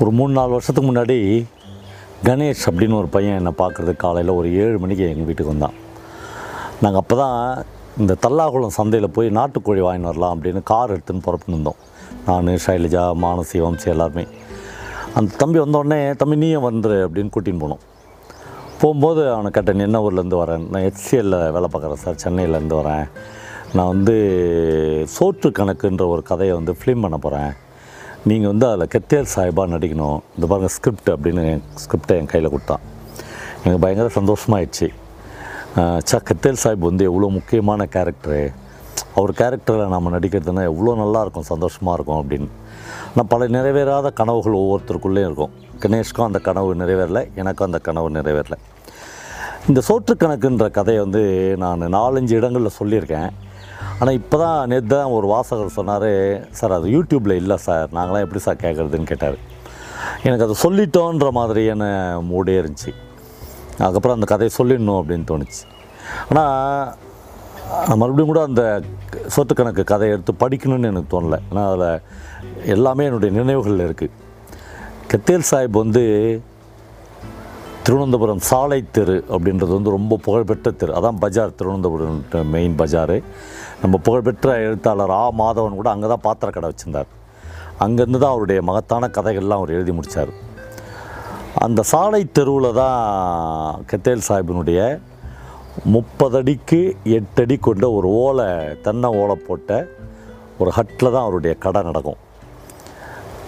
ஒரு மூணு நாலு வருஷத்துக்கு முன்னாடி கணேஷ் அப்படின்னு ஒரு பையன் என்னை பார்க்குறதுக்கு காலையில் ஒரு ஏழு மணிக்கு எங்கள் வீட்டுக்கு வந்தான். நாங்கள் அப்போ தான் இந்த தல்லாகுளம் சந்தையில் போய் நாட்டுக்கோழி வாங்கின்னு வரலாம் அப்படின்னு கார் எடுத்துன்னு புறப்பட்டு இருந்தோம் நான் ஷைலஜா மானசி வம்சி எல்லாருமே. அந்த தம்பி வந்தோடனே தம்பி நீயும் வந்துரு அப்படின்னு கூட்டின்னு போனோம். போகும்போது அவனை கேட்டேன் என்ன ஊர்லேருந்து வரேன் நான் ஹெச்சிஎல்ல வேலை பார்க்குறேன் சார் சென்னையிலேருந்து வரேன். நான் வந்து சோற்று கணக்குன்ற ஒரு கதையை வந்து ஃபிலிம் பண்ண போகிறேன் நீங்கள் வந்து அதில் கெத்தேர் சாஹிபாக நடிக்கணும். இந்த பாருங்கள் ஸ்கிரிப்ட் அப்படின்னு ஸ்கிரிப்டை என் கையில் கொடுத்தான். எனக்கு பயங்கர சந்தோஷமாயிடுச்சு. சா கெத்தேல் சாஹிப் வந்து எவ்வளோ முக்கியமான கேரக்டரு அவர் கேரக்டரில் நம்ம நடிக்கிறதுனா எவ்வளோ நல்லா இருக்கும் சந்தோஷமாக இருக்கும் அப்படின்னு. ஆனால் பல நிறைவேறாத கனவுகள் ஒவ்வொருத்தருக்குள்ளேயும் இருக்கும். கணேஷ்க்கும் அந்த கனவு நிறைவேறல எனக்கும் அந்த கனவு நிறைவேறல. இந்த சோற்று கணக்குன்ற கதையை வந்து நான் நாலஞ்சு இடங்களில் சொல்லியிருக்கேன். ஆனால் இப்போ தான் நேற்று தான் ஒரு வாசகர் சொன்னார் சார் அது யூடியூப்பில் இல்லை சார். நாங்களாம் எப்படி சார் கேட்குறதுன்னு கேட்டார். எனக்கு அதை சொல்லிட்டோன்ற மாதிரியான மூடே இருந்துச்சு. அதுக்கப்புறம் அந்த கதையை சொல்லிடணும் அப்படின்னு தோணுச்சு. ஆனால் மறுபடியும் கூட அந்த சொத்து கணக்கு கதையை எடுத்து படிக்கணும்னு எனக்கு தோணலை. ஏன்னா அதில் எல்லாமே என்னுடைய நினைவுகளில் இருக்குது கத்தேல் சாஹிப் வந்து திருவனந்தபுரம் சாலை தெரு அப்படின்றது வந்து ரொம்ப புகழ்பெற்ற தெரு. அதான் பஜார் திருவனந்தபுரம் மெயின் பஜாரு. நம்ம புகழ்பெற்ற எழுத்தாளர் ஆ. மாதவன் கூட அங்கே தான் பாத்திர கடை வச்சுருந்தார். அங்கேருந்து தான் அவருடைய மகத்தான கதைகள்லாம் அவர் எழுதி முடித்தார் அந்த சாலை தெருவில் தான் கத்தேல் சாஹிபினுடைய முப்பது அடிக்கு கொண்ட ஒரு ஓலை தென்னை ஓலை போட்ட ஒரு ஹட்டில் தான் அவருடைய கடை நடக்கும்.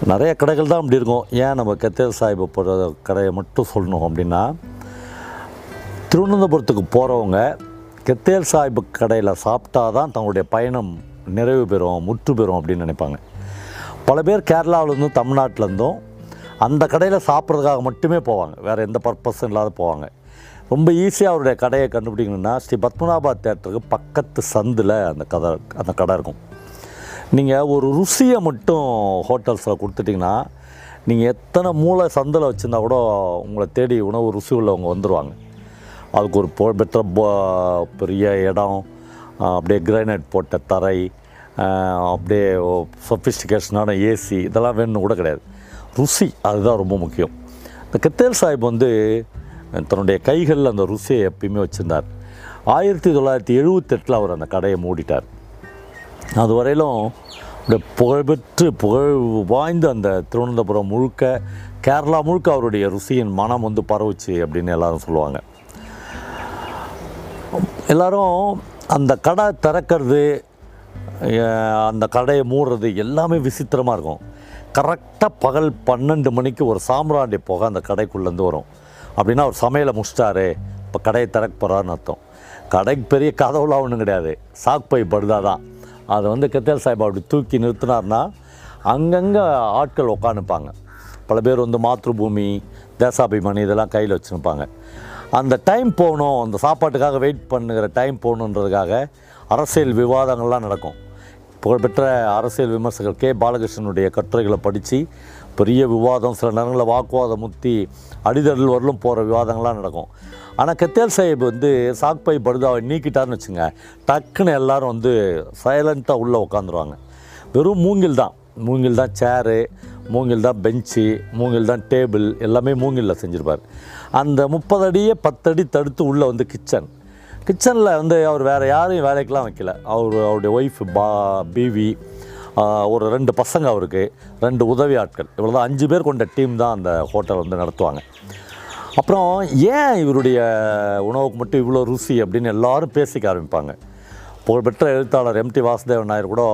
நிறைய கடைகள் தான் அப்படி இருக்கும். ஏன் நம்ம கத்தேல் சாஹிபை போகிற கடையை மட்டும் சொல்லணும் அப்படின்னா திருவனந்தபுரத்துக்கு போகிறவங்க கெத்தேல் சாஹிப் கடையில் சாப்பிட்டா தான் தங்களுடைய பயணம் நிறைவு பெறும் முற்று பெறும் அப்படின்னு நினைப்பாங்க. பல பேர் கேரளாவிலேருந்தும் தமிழ்நாட்டிலேருந்தும் அந்த கடையில் சாப்பிட்றதுக்காக மட்டுமே போவாங்க. வேறு எந்த பர்பஸும் இல்லாத போவாங்க. ரொம்ப ஈஸியாக அவருடைய கடையை கண்டுபிடிக்கணும்னா ஸ்ரீ பத்மநாபா தேட்டருக்கு பக்கத்து சந்தில் அந்த கதை அந்த கடை இருக்கும். நீங்கள் ஒரு ருசியை மட்டும் ஹோட்டல்ஸில் கொடுத்துட்டிங்கன்னா நீங்கள் எத்தனை மூளை சந்தில் வச்சுருந்தா கூட உங்களை தேடி உணவு ருசி உள்ளவங்க வந்துடுவாங்க அதுக்கு ஒரு புகழ்பெற்ற பெரிய இடம் அப்படியே கிரானைட் போட்ட தரை அப்படியே சொஃபிஸ்டிகேஷனான ஏசி இதெல்லாம் வேணும்னு கூட கிடையாது. ருசி அதுதான் ரொம்ப முக்கியம். இந்த கத்தேல் சாஹிப் வந்து தன்னுடைய கைகளில் அந்த ருசியை எப்பயுமே வச்சுருந்தார். ஆயிரத்தி தொள்ளாயிரத்தி எழுபத்தெட்டில் அவர் அந்த கடையை மூடிட்டார். அது வரையிலும் புகழ்பெற்று புகழ் வாய்ந்த அந்த திருவனந்தபுரம் முழுக்க கேரளா முழுக்க அவருடைய ருசியின் மனம் வந்து பரவுச்சு அப்படின்னு எல்லாரும் சொல்லுவாங்க. எல்லோரும் அந்த கடை திறக்கிறது அந்த கடையை மூடுறது எல்லாமே விசித்திரமாக இருக்கும். கரெக்டாக பகல் பன்னெண்டு மணிக்கு ஒரு சாம்ராண்டி போக அந்த கடைக்குள்ளேருந்து வரும். அப்படின்னா அவர் சமையலை முடிச்சிட்டாரு இப்போ கடையை திறக்க போகிறாருன்னு அர்த்தம். கடைக்கு பெரிய கதவுலாம் ஒன்றும் கிடையாது. சாக்பை படுதா தான். அதை வந்து கத்தேல் சாஹிப் அப்படி தூக்கி நிறுத்தினார்னா அங்கங்கே ஆட்கள் உட்காந்துப்பாங்க பல பேர் வந்து மாத்ருபூமி தேசாபிமானி இதெல்லாம் கையில் வச்சுருப்பாங்க. அந்த டைம் போகணும் அந்த சாப்பாட்டுக்காக வெயிட் பண்ணுகிற டைம் போகணுன்றதுக்காக அரசியல் விவாதங்கள்லாம் நடக்கும். புகழ்பெற்ற அரசியல் விமர்சகர் கே. பாலகிருஷ்ணனுடைய கட்டுரைகளை படித்து பெரிய விவாதம் சில நேரங்களில் வாக்குவாதம் முத்தி அடிதடல் வரலும் போகிற விவாதங்கள்லாம் நடக்கும். ஆனால் கத்தேல் சாஹிப் வந்து சாக்பை படுதாவை நீக்கிட்டார்னு வச்சுங்க டக்குன்னு எல்லாரும் வந்து சைலண்ட்டாக உள்ளே உட்காந்துருவாங்க வெறும் மூங்கில் தான் மூங்கில் தான் சேரு மூங்கில் தான் பெஞ்சு மூங்கில் தான் டேபிள் எல்லாமே மூங்கிலில் செஞ்சுருப்பார். அந்த முப்பது அடியே பத்தடி தடுத்து உள்ளே வந்து கிச்சன். கிச்சனில் வந்து அவர் வேறு யாரையும் வேலைக்கெலாம் வைக்கல. அவர் அவருடைய ஒய்ஃப் பா பிவி ஒரு ரெண்டு பசங்க அவருக்கு ரெண்டு உதவி ஆட்கள். இவ்வளோ தான் அஞ்சு பேர் கொண்ட டீம் தான் அந்த ஹோட்டல் வந்து நடத்துவாங்க. அப்புறம் ஏன் இவருடைய உணவுக்கு மட்டும் இவ்வளோ ருசி அப்படின்னு எல்லாரும் பேசிக்க ஆரம்பிப்பாங்க. புகழ்பெற்ற எழுத்தாளர் எம்டி வாசுதேவன் நாயர் கூட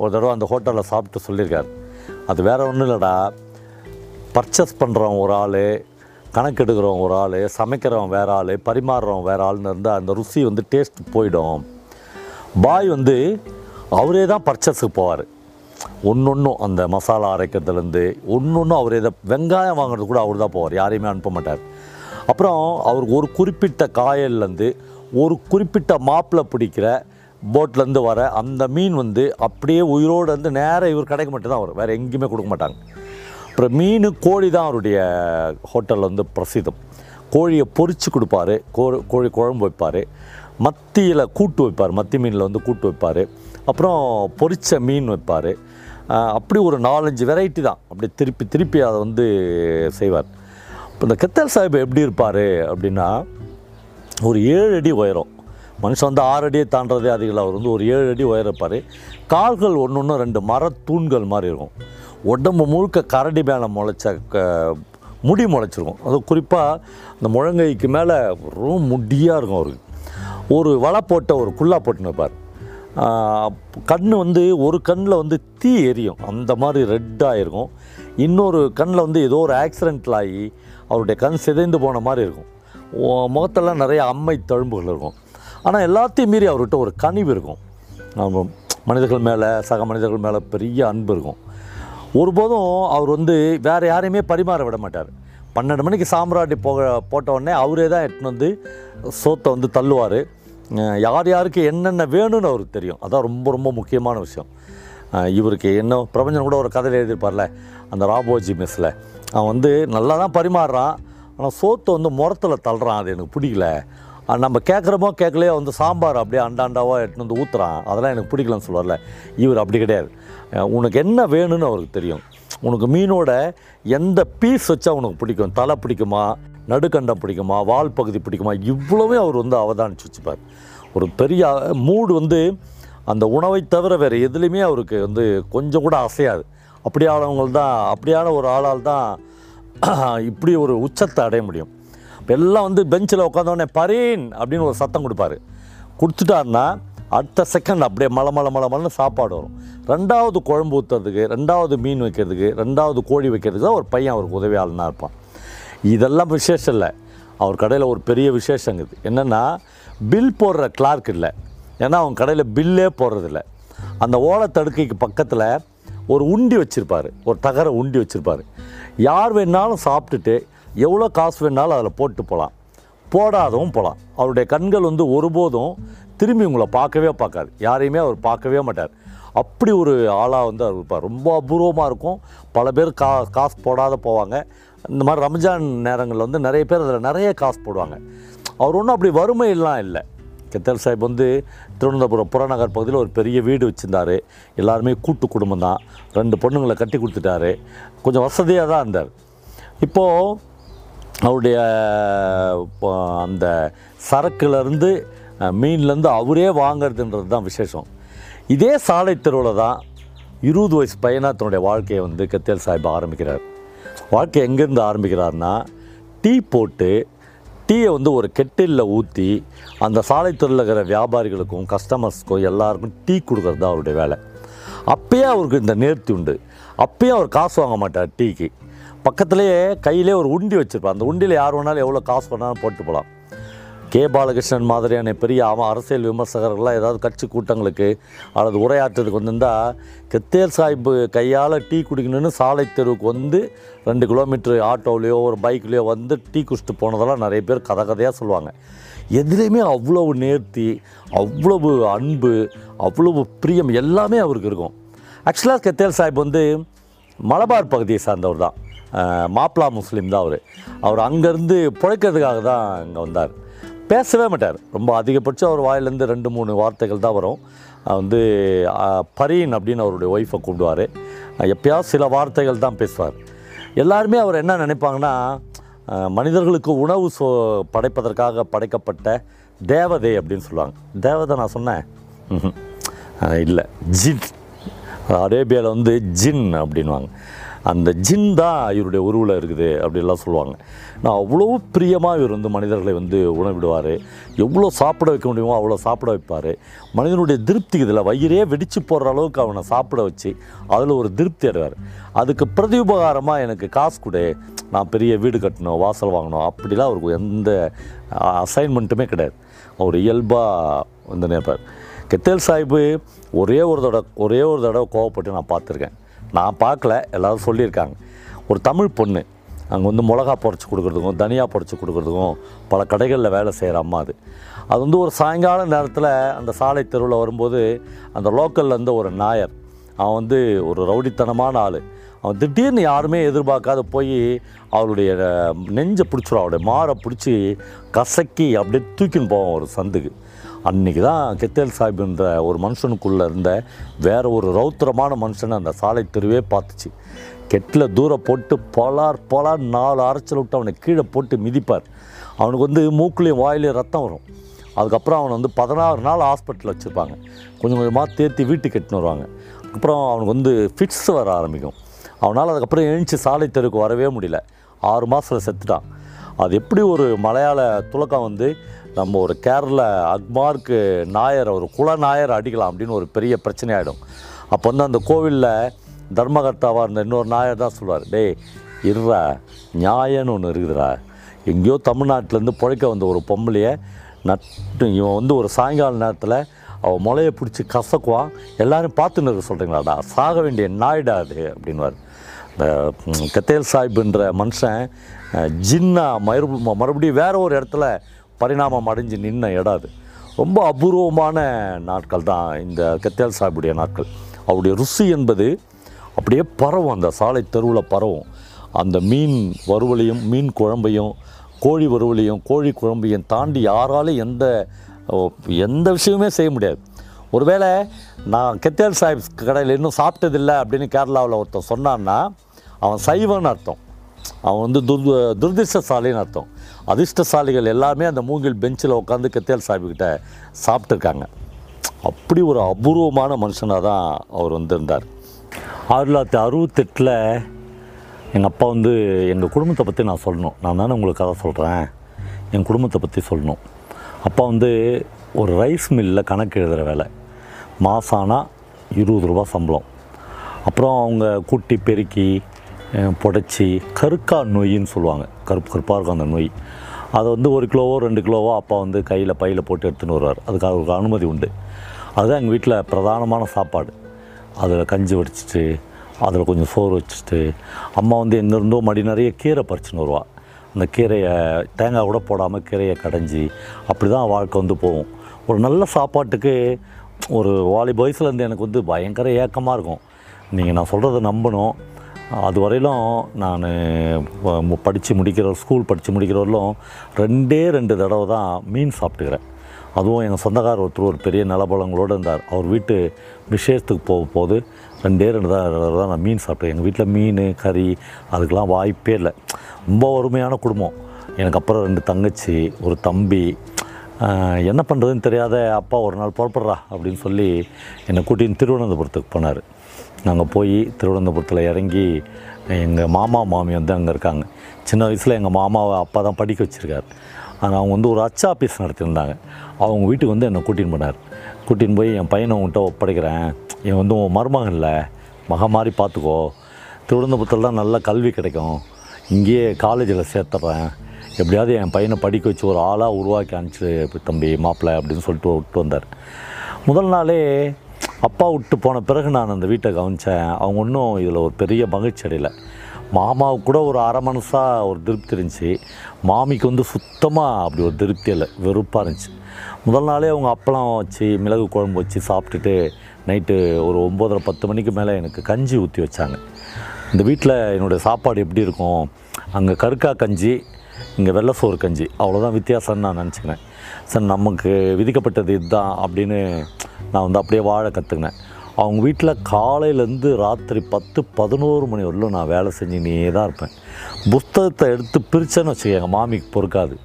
ஒரு தடவை அந்த ஹோட்டலில் சாப்பிட்டு சொல்லியிருக்கார். அது வேறு ஒன்றும் இல்லைடா. பர்ச்சேஸ் பண்ணுறவன் ஒரு ஆள் கணக்கெடுக்கிறவன் ஒரு ஆள் சமைக்கிறவன் வேறு ஆள் பரிமாறுறவன் வேறு ஆள்னு இருந்தால் அந்த ருசி வந்து டேஸ்ட் போயிடும். பாய் வந்து அவரே தான் பர்ச்சேஸுக்கு போவார். ஒன்றொன்றும் அந்த மசாலா அரைக்கிறதுலேருந்து ஒன்றொன்றும் அவரே தான் வெங்காயம் வாங்குறது கூட அவர் தான் போவார் யாரையுமே அனுப்ப மாட்டார். அப்புறம் அவருக்கு ஒரு குறிப்பிட்ட காயல்லேருந்து ஒரு குறிப்பிட்ட மாப்பிள்ளை பிடிக்கிற போட்லேருந்து வர அந்த மீன் வந்து அப்படியே உயிரோடு வந்து நேராக இவர் கடைக்கு மட்டும்தான் வரும். வேறு எங்கேயுமே கொடுக்க மாட்டாங்க. அப்புறம் மீன் கோழி தான் அவருடைய ஹோட்டலில் வந்து பிரசித்தம். கோழியை பொறிச்சு கொடுப்பாரு. கோ கோழி குழம்பு வைப்பார். மத்தியில் கூட்டு வைப்பார். மத்தி மீனில் வந்து கூட்டு வைப்பார். அப்புறம் பொறிச்ச மீன் வைப்பார். அப்படி ஒரு நாலஞ்சு வெரைட்டி தான். அப்படி திருப்பி திருப்பி அதை வந்து செய்வார். இப்போ இந்த கெத்தல் சாஹிப் எப்படி இருப்பார் அப்படின்னா ஒரு ஏழு அடி உயரம். மனுஷன் வந்து ஆறு அடியை தாண்டதே அதிகம் அவர் வந்து ஒரு ஏழு அடி உயரப்பார் கால்கள் ஒன்று ஒன்று ரெண்டு மரத்தூண்கள் மாதிரி இருக்கும். உடம்பு முழுக்க கரடி மேலே முளைச்ச க முடி முளைச்சிருக்கும். அது குறிப்பாக இந்த முழங்கைக்கு மேலே ரொம்ப முடியாக இருக்கும் அவருக்கு. ஒரு வலை போட்ட ஒரு குல்லா போட்டுன்னு இருப்பார். கண் வந்து ஒரு கண்ணில் வந்து தீ எரியும். அந்த மாதிரி ரெட்டாக இருக்கும். இன்னொரு கண்ணில் வந்து ஏதோ ஒரு ஆக்சிடென்ட்ல ஆகி அவருடைய கண் சிதைந்து போன மாதிரி இருக்கும். முகத்தெல்லாம் நிறைய அம்மை தழும்புகள் இருக்கும். ஆனால் எல்லாத்தையும் மீறி அவர்கிட்ட ஒரு கனிவு இருக்கும். நம்ம மனிதர்கள் மேலே சக மனிதர்கள் மேலே பெரிய அன்பு இருக்கும். ஒருபோதும் அவர் வந்து வேறு யாரையுமே பரிமாற விட மாட்டார். பன்னெண்டு மணிக்கு சாம்ராட்டி போக போட்ட உடனே அவரே தான் எடுத்துன்னு வந்து சோத்தை வந்து தள்ளுவார். யார் யாருக்கு என்னென்ன வேணும்னு அவருக்கு தெரியும். அதான் ரொம்ப ரொம்ப முக்கியமான விஷயம். இவருக்கு என்ன பிரபஞ்சன் கூட ஒரு கதையில் எழுதியிருப்பார்ல அந்த ராபோஜி மெஸ்ஸில் அவன் வந்து நல்லா தான் பரிமாறுறான். ஆனால் சோத்தை வந்து முரத்தில் தள்ளுறான். அது எனக்கு பிடிக்கல. நம்ம கேட்குறமோ கேட்கலையோ வந்து சாம்பார் அப்படியே அண்டாண்டாவாக எடுத்துன்னு வந்து ஊற்றுறான் அதெல்லாம் எனக்கு பிடிக்கலன்னு சொல்லுவார்ல இவர் அப்படி கிடையாது. உனக்கு என்ன வேணும்னு அவருக்கு தெரியும். உனக்கு மீனோட எந்த பீஸ் வச்சா உனக்கு பிடிக்கும்? தலை பிடிக்குமா? நடுக்கண்டம் பிடிக்குமா? வால் பகுதி பிடிக்குமா? இவ்வளவே அவர் வந்து அவதானிச்சு வச்சுப்பார். ஒரு பெரிய மூடு வந்து அந்த உணவை தவிர வேறு எதுலேயுமே அவருக்கு வந்து கொஞ்சம் கூட அசையாது. அப்படியானவங்க தான் அப்படியான ஒரு ஆளால் தான் இப்படி ஒரு உச்சத்தை அடைய முடியும். இப்போ எல்லாம் வந்து பெஞ்சில் உட்காந்தோடனே பரீன் அப்படின்னு ஒரு சத்தம் கொடுப்பாரு. கொடுத்துட்டாருன்னா அடுத்த செகண்ட் அப்படியே மலை மலை மலை மலைன்னு சாப்பாடு வரும். ரெண்டாவது குழம்பு ஊற்றுறதுக்கு ரெண்டாவது மீன் வைக்கிறதுக்கு ரெண்டாவது கோழி வைக்கிறதுக்கு தான் ஒரு பையன் அவருக்கு உதவியாளனாக இருப்பான். இதெல்லாம் விசேஷம் இல்லை. அவர் கடையில் ஒரு பெரிய விசேஷங்குது என்னென்னா பில் போடுற கிளார்க் இல்லை. ஏன்னா அவங்க கடையில் பில்லே போடுறதில்ல. அந்த ஓலத்தடுக்கைக்கு பக்கத்தில் ஒரு உண்டி வச்சுருப்பார். ஒரு தகர உண்டி வச்சுருப்பார். யார் வேணாலும் சாப்பிட்டுட்டு எவ்வளோ காசு வேணாலும் அதில் போட்டு போகலாம். போடாதவும் போகலாம். அவருடைய கண்கள் வந்து ஒருபோதும் திரும்பி உங்களை பார்க்கவே பார்க்காது. யாரையுமே அவர் பார்க்கவே மாட்டார். அப்படி ஒரு ஆளாக வந்து அவர் இருப்பார். ரொம்ப அபூர்வமாக இருக்கும். பல பேர் கா காசு போடாத போவாங்க. இந்த மாதிரி ரம்ஜான் நேரங்களில் வந்து நிறைய பேர் அதில் நிறைய காசு போடுவாங்க. அவர் ஒன்றும் அப்படி வறுமையெல்லாம் இல்லை. கெத்தல் சாஹிப் வந்து திருவனந்தபுரம் புறநகர் பகுதியில் ஒரு பெரிய வீடு வச்சுருந்தார். எல்லாருமே கூட்டு குடும்பம் தான். ரெண்டு பொண்ணுங்களை கட்டி கொடுத்துட்டாரு. கொஞ்சம் வசதியாக தான் இருந்தார். இப்போது அவருடைய இப்போ அந்த சரக்குலேருந்து மீன்லேருந்து அவரே வாங்குறதுன்றது தான் விசேஷம். இதே சாலை தெருவில் தான் இருபது வயசு பையனாக தன்னுடைய வாழ்க்கையை வந்து கத்தியல் சாஹிப் ஆரம்பிக்கிறார். வாழ்க்கை எங்கேருந்து ஆரம்பிக்கிறார்னா டீ போட்டு டீயை வந்து ஒரு கெட்டிலில் ஊற்றி அந்த சாலை தெருவில் இருக்கிற வியாபாரிகளுக்கும் கஸ்டமர்ஸ்க்கும் எல்லாருக்கும் டீ கொடுக்குறது தான் அவருடைய வேலை. அப்பயே அவருக்கு இந்த நேர்த்தி உண்டு. அப்பயே அவர் காசு வாங்க மாட்டார் டீக்கு. பக்கத்துலேயே கையிலே ஒரு உண்டி வச்சுருப்பான் அந்த உண்டியில் யார் வேணாலும் எவ்வளோ காசு வேணாலும் போட்டு போகலாம். கே பாலகிருஷ்ணன் மாதிரியான பெரிய அவன் அரசியல் விமர்சகர்கள்லாம் ஏதாவது கட்சி கூட்டங்களுக்கு அல்லது உரையாற்றுறதுக்கு வந்திருந்தால் கெத்தேல் சாஹிப்பு கையால் டீ குடிக்கணும்னு சாலை தெருவுக்கு வந்து ரெண்டு கிலோமீட்டர் ஆட்டோவிலையோ ஒரு பைக்லேயோ வந்து டீ குடிச்சிட்டு போனதெல்லாம் நிறைய பேர் கதை கதையாக சொல்லுவாங்க. எதுலேயுமே அவ்வளவு நேர்த்தி அவ்வளவு அன்பு அவ்வளவு பிரியம் எல்லாமே அவருக்கு இருக்கும். ஆக்சுவலாக கெத்தேல் சாஹிப் வந்து மலபார் பகுதியை சார்ந்தவர் தான். மாப்பிளா மாப்ளா முஸ்லீம் தான் அவர். அவர் அங்கேருந்து பிழைக்கிறதுக்காக தான் இங்கே வந்தார். பேசவே மாட்டார். ரொம்ப அதிகபட்சம் அவர் வாயிலேருந்து ரெண்டு மூணு வார்த்தைகள் தான் வரும். வந்து பரீன் அப்படின்னு அவருடைய ஒய்ஃபை கூப்பிடுவார். எப்பயாவது சில வார்த்தைகள் தான் பேசுவார். எல்லாருமே அவர் என்ன நினைப்பாங்கன்னா மனிதர்களுக்கு உணவு சோ படைப்பதற்காக படைக்கப்பட்ட தேவதை அப்படின்னு சொல்லுவாங்க. தேவதை நான் சொன்னேன். இல்லை. ஜின். அரேபியாவில் வந்து ஜின் அப்படின்வாங்க அந்த ஜின் தான் இவருடைய உருவில் இருக்குது அப்படிலாம் சொல்லுவாங்க. நான் அவ்வளோ பிரியமாக இவர் வந்து மனிதர்களை வந்து உணவிடுவார் எவ்வளோ சாப்பிட வைக்க முடியுமோ அவ்வளோ சாப்பிட வைப்பார். மனிதனுடைய திருப்தி இதில் வயிறே வெடித்து போடுற அளவுக்கு அவனை சாப்பிட வச்சு அதில் ஒரு திருப்தி அடைவார். அதுக்கு பிரதி உபகாரமாக எனக்கு காசு கொடு. நான் பெரிய வீடு கட்டணும் வாசல் வாங்கணும் அப்படிலாம் அவருக்கு எந்த அசைன்மெண்ட்டுமே கிடையாது. அவர் இயல்பாக வந்து நினைப்பார். கெத்தேல் சாஹிப்பு ஒரே ஒரு தடவை ஒரே ஒரு தடவை கோவப்பட்டு நான் பார்த்துருக்கேன். நான் பார்க்கல எல்லாரும் சொல்லியிருக்காங்க. ஒரு தமிழ் பொண்ணு அங்கே வந்து மிளகா பொறச்சி கொடுக்குறதுக்கும் தனியாக பொறச்சி கொடுக்குறதுக்கும் பல கடைகளில் வேலை செய்கிற அம்மா அது. அது வந்து ஒரு சாயங்கால நேரத்தில் அந்த சாலை தெருவில் வரும்போது அந்த லோக்கல்ல இருந்த ஒரு நாயர் அவன் வந்து ஒரு ரவுடித்தனமான ஆள். அவன் திடீர்னு யாருமே எதிர்பார்க்காத போய் அவளுடைய நெஞ்சை பிடிச்சிடும் அவளுடைய மாரை பிடிச்சி கசக்கி அப்படியே தூக்கின்னு போவான் ஒரு சந்துக்கு. அன்றைக்கி தான் கெத்தேல் சாஹிப்ன்ற ஒரு மனுஷனுக்குள்ளே இருந்த வேற ஒரு ரௌத்திரமான மனுஷனை அந்த சாலை தெருவே பார்த்துச்சு. கெட்டில் தூரம் போட்டு பலார் பலார் நாலு அரைச்சல் விட்டு அவனை கீழே போட்டு மிதிப்பார். அவனுக்கு வந்து மூக்குலேயும் வாயிலையும் ரத்தம் வரும். அதுக்கப்புறம் அவனை வந்து பதினாறு நாள் ஹாஸ்பிட்டலில் வச்சுருப்பாங்க. கொஞ்சம் கொஞ்சமாக தேர்த்தி வீட்டுக்கு எட்டுன்னு வருவாங்க. அப்புறம் அவனுக்கு வந்து ஃபிட்ஸ் வர ஆரம்பிக்கும். அவனால் அதுக்கப்புறம் எழுந்திச்சு சாலை தெருக்கு வரவே முடியல. ஆறு மாதத்தில் செத்துட்டான். அது எப்படி ஒரு மலையாள துலக்கம் வந்து நம்ம ஒரு கேரள அக்மார்க்கு நாயர் ஒரு குல நாயர் அடிக்கலாம் அப்படின்னு ஒரு பெரிய பிரச்சனை ஆகிடும் அப்போ வந்து அந்த கோவிலில் தர்மகர்த்தாவாக இருந்த இன்னொரு நாயர் தான் சொல்லுவார் டேய் இருறா நியாயன்னு ஒன்று இருக்குதுடா. எங்கேயோ தமிழ்நாட்டிலேருந்து பிழைக்க வந்த ஒரு பொம்பளையை நட்டு இவன் வந்து ஒரு சாயங்கால நேரத்தில் அவள் முளையை பிடிச்சி கசக்குவான். எல்லாரும் பார்த்துன்னு இருக்க சொல்கிறீங்களாடா சாக வேண்டிய நாயிடா அது அப்படின்வார் இந்த கத்தேல் சாஹிப்ன்ற மனுஷன் ஜின்னா மறு மறுபடியும் வேறு ஒரு இடத்துல பரிணாமம் அடைஞ்சு நின்ன இடம் அது. ரொம்ப அபூர்வமான நாட்கள் தான் இந்த கத்தியால் சாஹிபுடைய நாட்கள். அவருடைய ருசி என்பது அப்படியே பரவும் அந்த சாலை தெருவில் பரவும். அந்த மீன் வறுவலையும் மீன் குழம்பையும் கோழி வறுவலையும் கோழி குழம்பையும் தாண்டி யாராலும் எந்த எந்த விஷயமே செய்ய முடியாது. ஒருவேளை நான் கெத்தேல் சாஹிப் கடையில் இன்னும் சாப்பிட்டதில்லை அப்படின்னு கேரளாவில் ஒருத்தன் சொன்னான்னா அவன் சைவன் அர்த்தம். அவன் வந்து துர் துரதிர்ஷ்டசாலின்னு அர்த்தம். அதிர்ஷ்டசாலிகள் எல்லாமே அந்த மூங்கில் பெஞ்சில் உட்காந்து கத்தியால் சாப்பிக்கிட்ட சாப்பிட்ருக்காங்க அப்படி ஒரு அபூர்வமான மனுஷனாக தான் அவர் வந்திருந்தார். ஆயிரத்தி தொள்ளாயிரத்தி அறுபத்தெட்டில் எங்கள் அப்பா வந்து எங்கள் குடும்பத்தை பற்றி நான் சொல்லணும். நான் தானே உங்களுக்கு கதை சொல்கிறேன் என் குடும்பத்தை பற்றி சொல்லணும். அப்பா வந்து ஒரு ரைஸ் மில்லில் கணக்கு எழுதுகிற வேலை. மாதம் ஆனால் இருபது ரூபா சம்பளம். அப்புறம் அவங்க கூட்டி பெருக்கி புடைச்சி கருக்கா நொய்ன்னு சொல்லுவாங்க. கருப்பு கருப்பாக இருக்கும் அந்த நொய். அதை வந்து ஒரு கிலோவோ ரெண்டு கிலோவோ அப்பா வந்து கையில் பையில் போட்டு எடுத்துன்னு வருவார். அதுக்காக ஒரு அனுமதி உண்டு. அதுதான் எங்கள் வீட்டில் பிரதானமான சாப்பாடு. அதில் கஞ்சி வடிச்சிட்டு அதில் கொஞ்சம் சோறு வச்சுட்டு அம்மா வந்து எங்கேருந்தோ மடி நிறைய கீரை பறிச்சுன்னு வருவாள் அந்த கீரையை தேங்காய் கூட போடாமல் கீரையை கடைஞ்சி அப்படி தான் வாழ்க்கை வந்து போகும். ஒரு நல்ல சாப்பாட்டுக்கு ஒரு வாலி வயசுலேருந்து எனக்கு வந்து பயங்கர ஏக்கமாக இருக்கும். நீங்கள் நான் சொல்கிறத நம்பணும். அது வரையிலும் நான் படித்து முடிக்கிற ஸ்கூல் படித்து முடிக்கிறவரையிலும் ரெண்டே ரெண்டு தடவை தான் மீன் சாப்பிட்டுக்கிறேன். அதுவும் எங்கள் சொந்தக்கார ஒருத்தர் ஒரு பெரிய நிலபலங்களோடு இருந்தார். அவர் வீட்டு விசேஷத்துக்கு போக போது ரெண்டே ரெண்டு தான் தடவை தான் நான் மீன் சாப்பிட்டேன். எங்கள் வீட்டில் மீன் கறி அதுக்கெலாம் வாய்ப்பே இல்லை. ரொம்ப வறுமையான குடும்பம். எனக்கு அப்புறம் ரெண்டு தங்கச்சி ஒரு தம்பி. என்ன பண்ணுறதுன்னு தெரியாத அப்பா ஒரு நாள் புறப்படுறா அப்படின்னு சொல்லி என்னை கூட்டின்னு திருவனந்தபுரத்துக்கு போனார். நாங்கள் போய் திருவனந்தபுரத்தில் இறங்கி எங்கள் மாமா மாமி வந்து அங்கே இருக்காங்க. சின்ன வயசில் எங்கள் மாமாவை அப்பா தான் படிக்க வச்சுருக்கார். ஆனால் அவங்க வந்து ஒரு அச்சா ஆஃபீஸ் நடத்தியிருந்தாங்க. அவங்க வீட்டுக்கு வந்து என்னை கூட்டின்னு போனார். கூட்டின்னு போய் என் பையனை உங்கள்கிட்ட ஒப்படைக்கிறேன். என் வந்து உன் மருமகன் இல்லை. மக மாதிரி பார்த்துக்கோ திருவனந்தபுரத்தில் தான் நல்ல கல்வி கிடைக்கும். இங்கேயே காலேஜில் சேர்த்துட்றேன் எப்படியாவது என் பையனை படிக்க வச்சு ஒரு ஆளாக உருவாக்கி அனுப்பிச்சு தம்பி மாப்பிள்ளை அப்படின்னு சொல்லிட்டு விட்டு வந்தார். முதல் நாளே அப்பா விட்டு போன பிறகு நான் அந்த வீட்டை கவனித்தேன் அவங்க ஒன்றும் இதில் ஒரு பெரிய மகிழ்ச்சி அடையலை. மாமாவுக்கு கூட ஒரு அரை மனசாக ஒரு திருப்தி இருந்துச்சு. மாமிக்கு வந்து சுத்தமாக அப்படி ஒரு திருப்தி இல்லை. வெறுப்பாக இருந்துச்சு. முதல் நாளே அவங்க அப்பளம் வச்சு மிளகு குழம்பு வச்சு சாப்பிட்டுட்டு நைட்டு ஒரு ஒம்போதரை பத்து மணிக்கு மேலே எனக்கு கஞ்சி ஊற்றி வச்சாங்க. இந்த வீட்டில் என்னுடைய சாப்பாடு எப்படி இருக்கும்? அங்கே கருக்கா கஞ்சி இங்கே வெள்ளை சோறு கஞ்சி. அவ்வளோதான் வித்தியாசம்னு நான் நினச்சிக்கிறேன். சார் நமக்கு விதிக்கப்பட்டது இதுதான் அப்படின்னு நான் வந்து அப்படியே வாழ கற்றுக்கினேன் அவங்க வீட்டில் காலையிலேருந்து ராத்திரி பத்து பதினோரு மணி வரலும் நான் வேலை செஞ்சுனே தான் இருப்பேன். புஸ்தகத்தை எடுத்து பிரித்தேன்னு வச்சுக்க எங்கள் மாமிக்கு பொறுக்காது.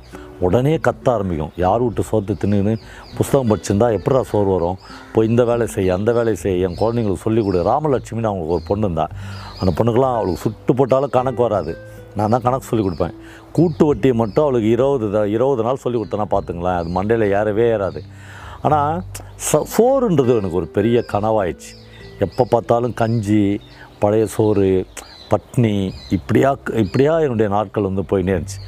உடனே கத்த ஆரம்பிக்கும். யார் விட்டு சோத்து தின்னுன்னு புஸ்தகம் படிச்சிருந்தா எப்படா சோறு வரும்? போய் இந்த வேலையை செய்ய அந்த வேலையை செய்ய என் குழந்தைங்களுக்கு சொல்லிக் கொடு. ராமலட்சுமின்னு அவங்களுக்கு ஒரு பொண்ணு இருந்தா அந்த பொண்ணுக்கெல்லாம் அவளுக்கு சுட்டு போட்டாலும் கணக்கு வராது. நான் தான் கணக்கு சொல்லி கொடுப்பேன். கூட்டு வட்டியை மட்டும் அவளுக்கு இருபது இருபது நாள் சொல்லி கொடுத்தேன்னா பார்த்துங்களேன் அது மண்டையில் ஏறவே ஏறாது. ஆனால் ச சோறுன்றது எனக்கு ஒரு பெரிய கனவாயிடுச்சு. எப்போ பார்த்தாலும் கஞ்சி பழைய சோறு பட்னி இப்படியா இப்படியா என்னுடைய நாட்கள் வந்து போயினே இருந்துச்சு.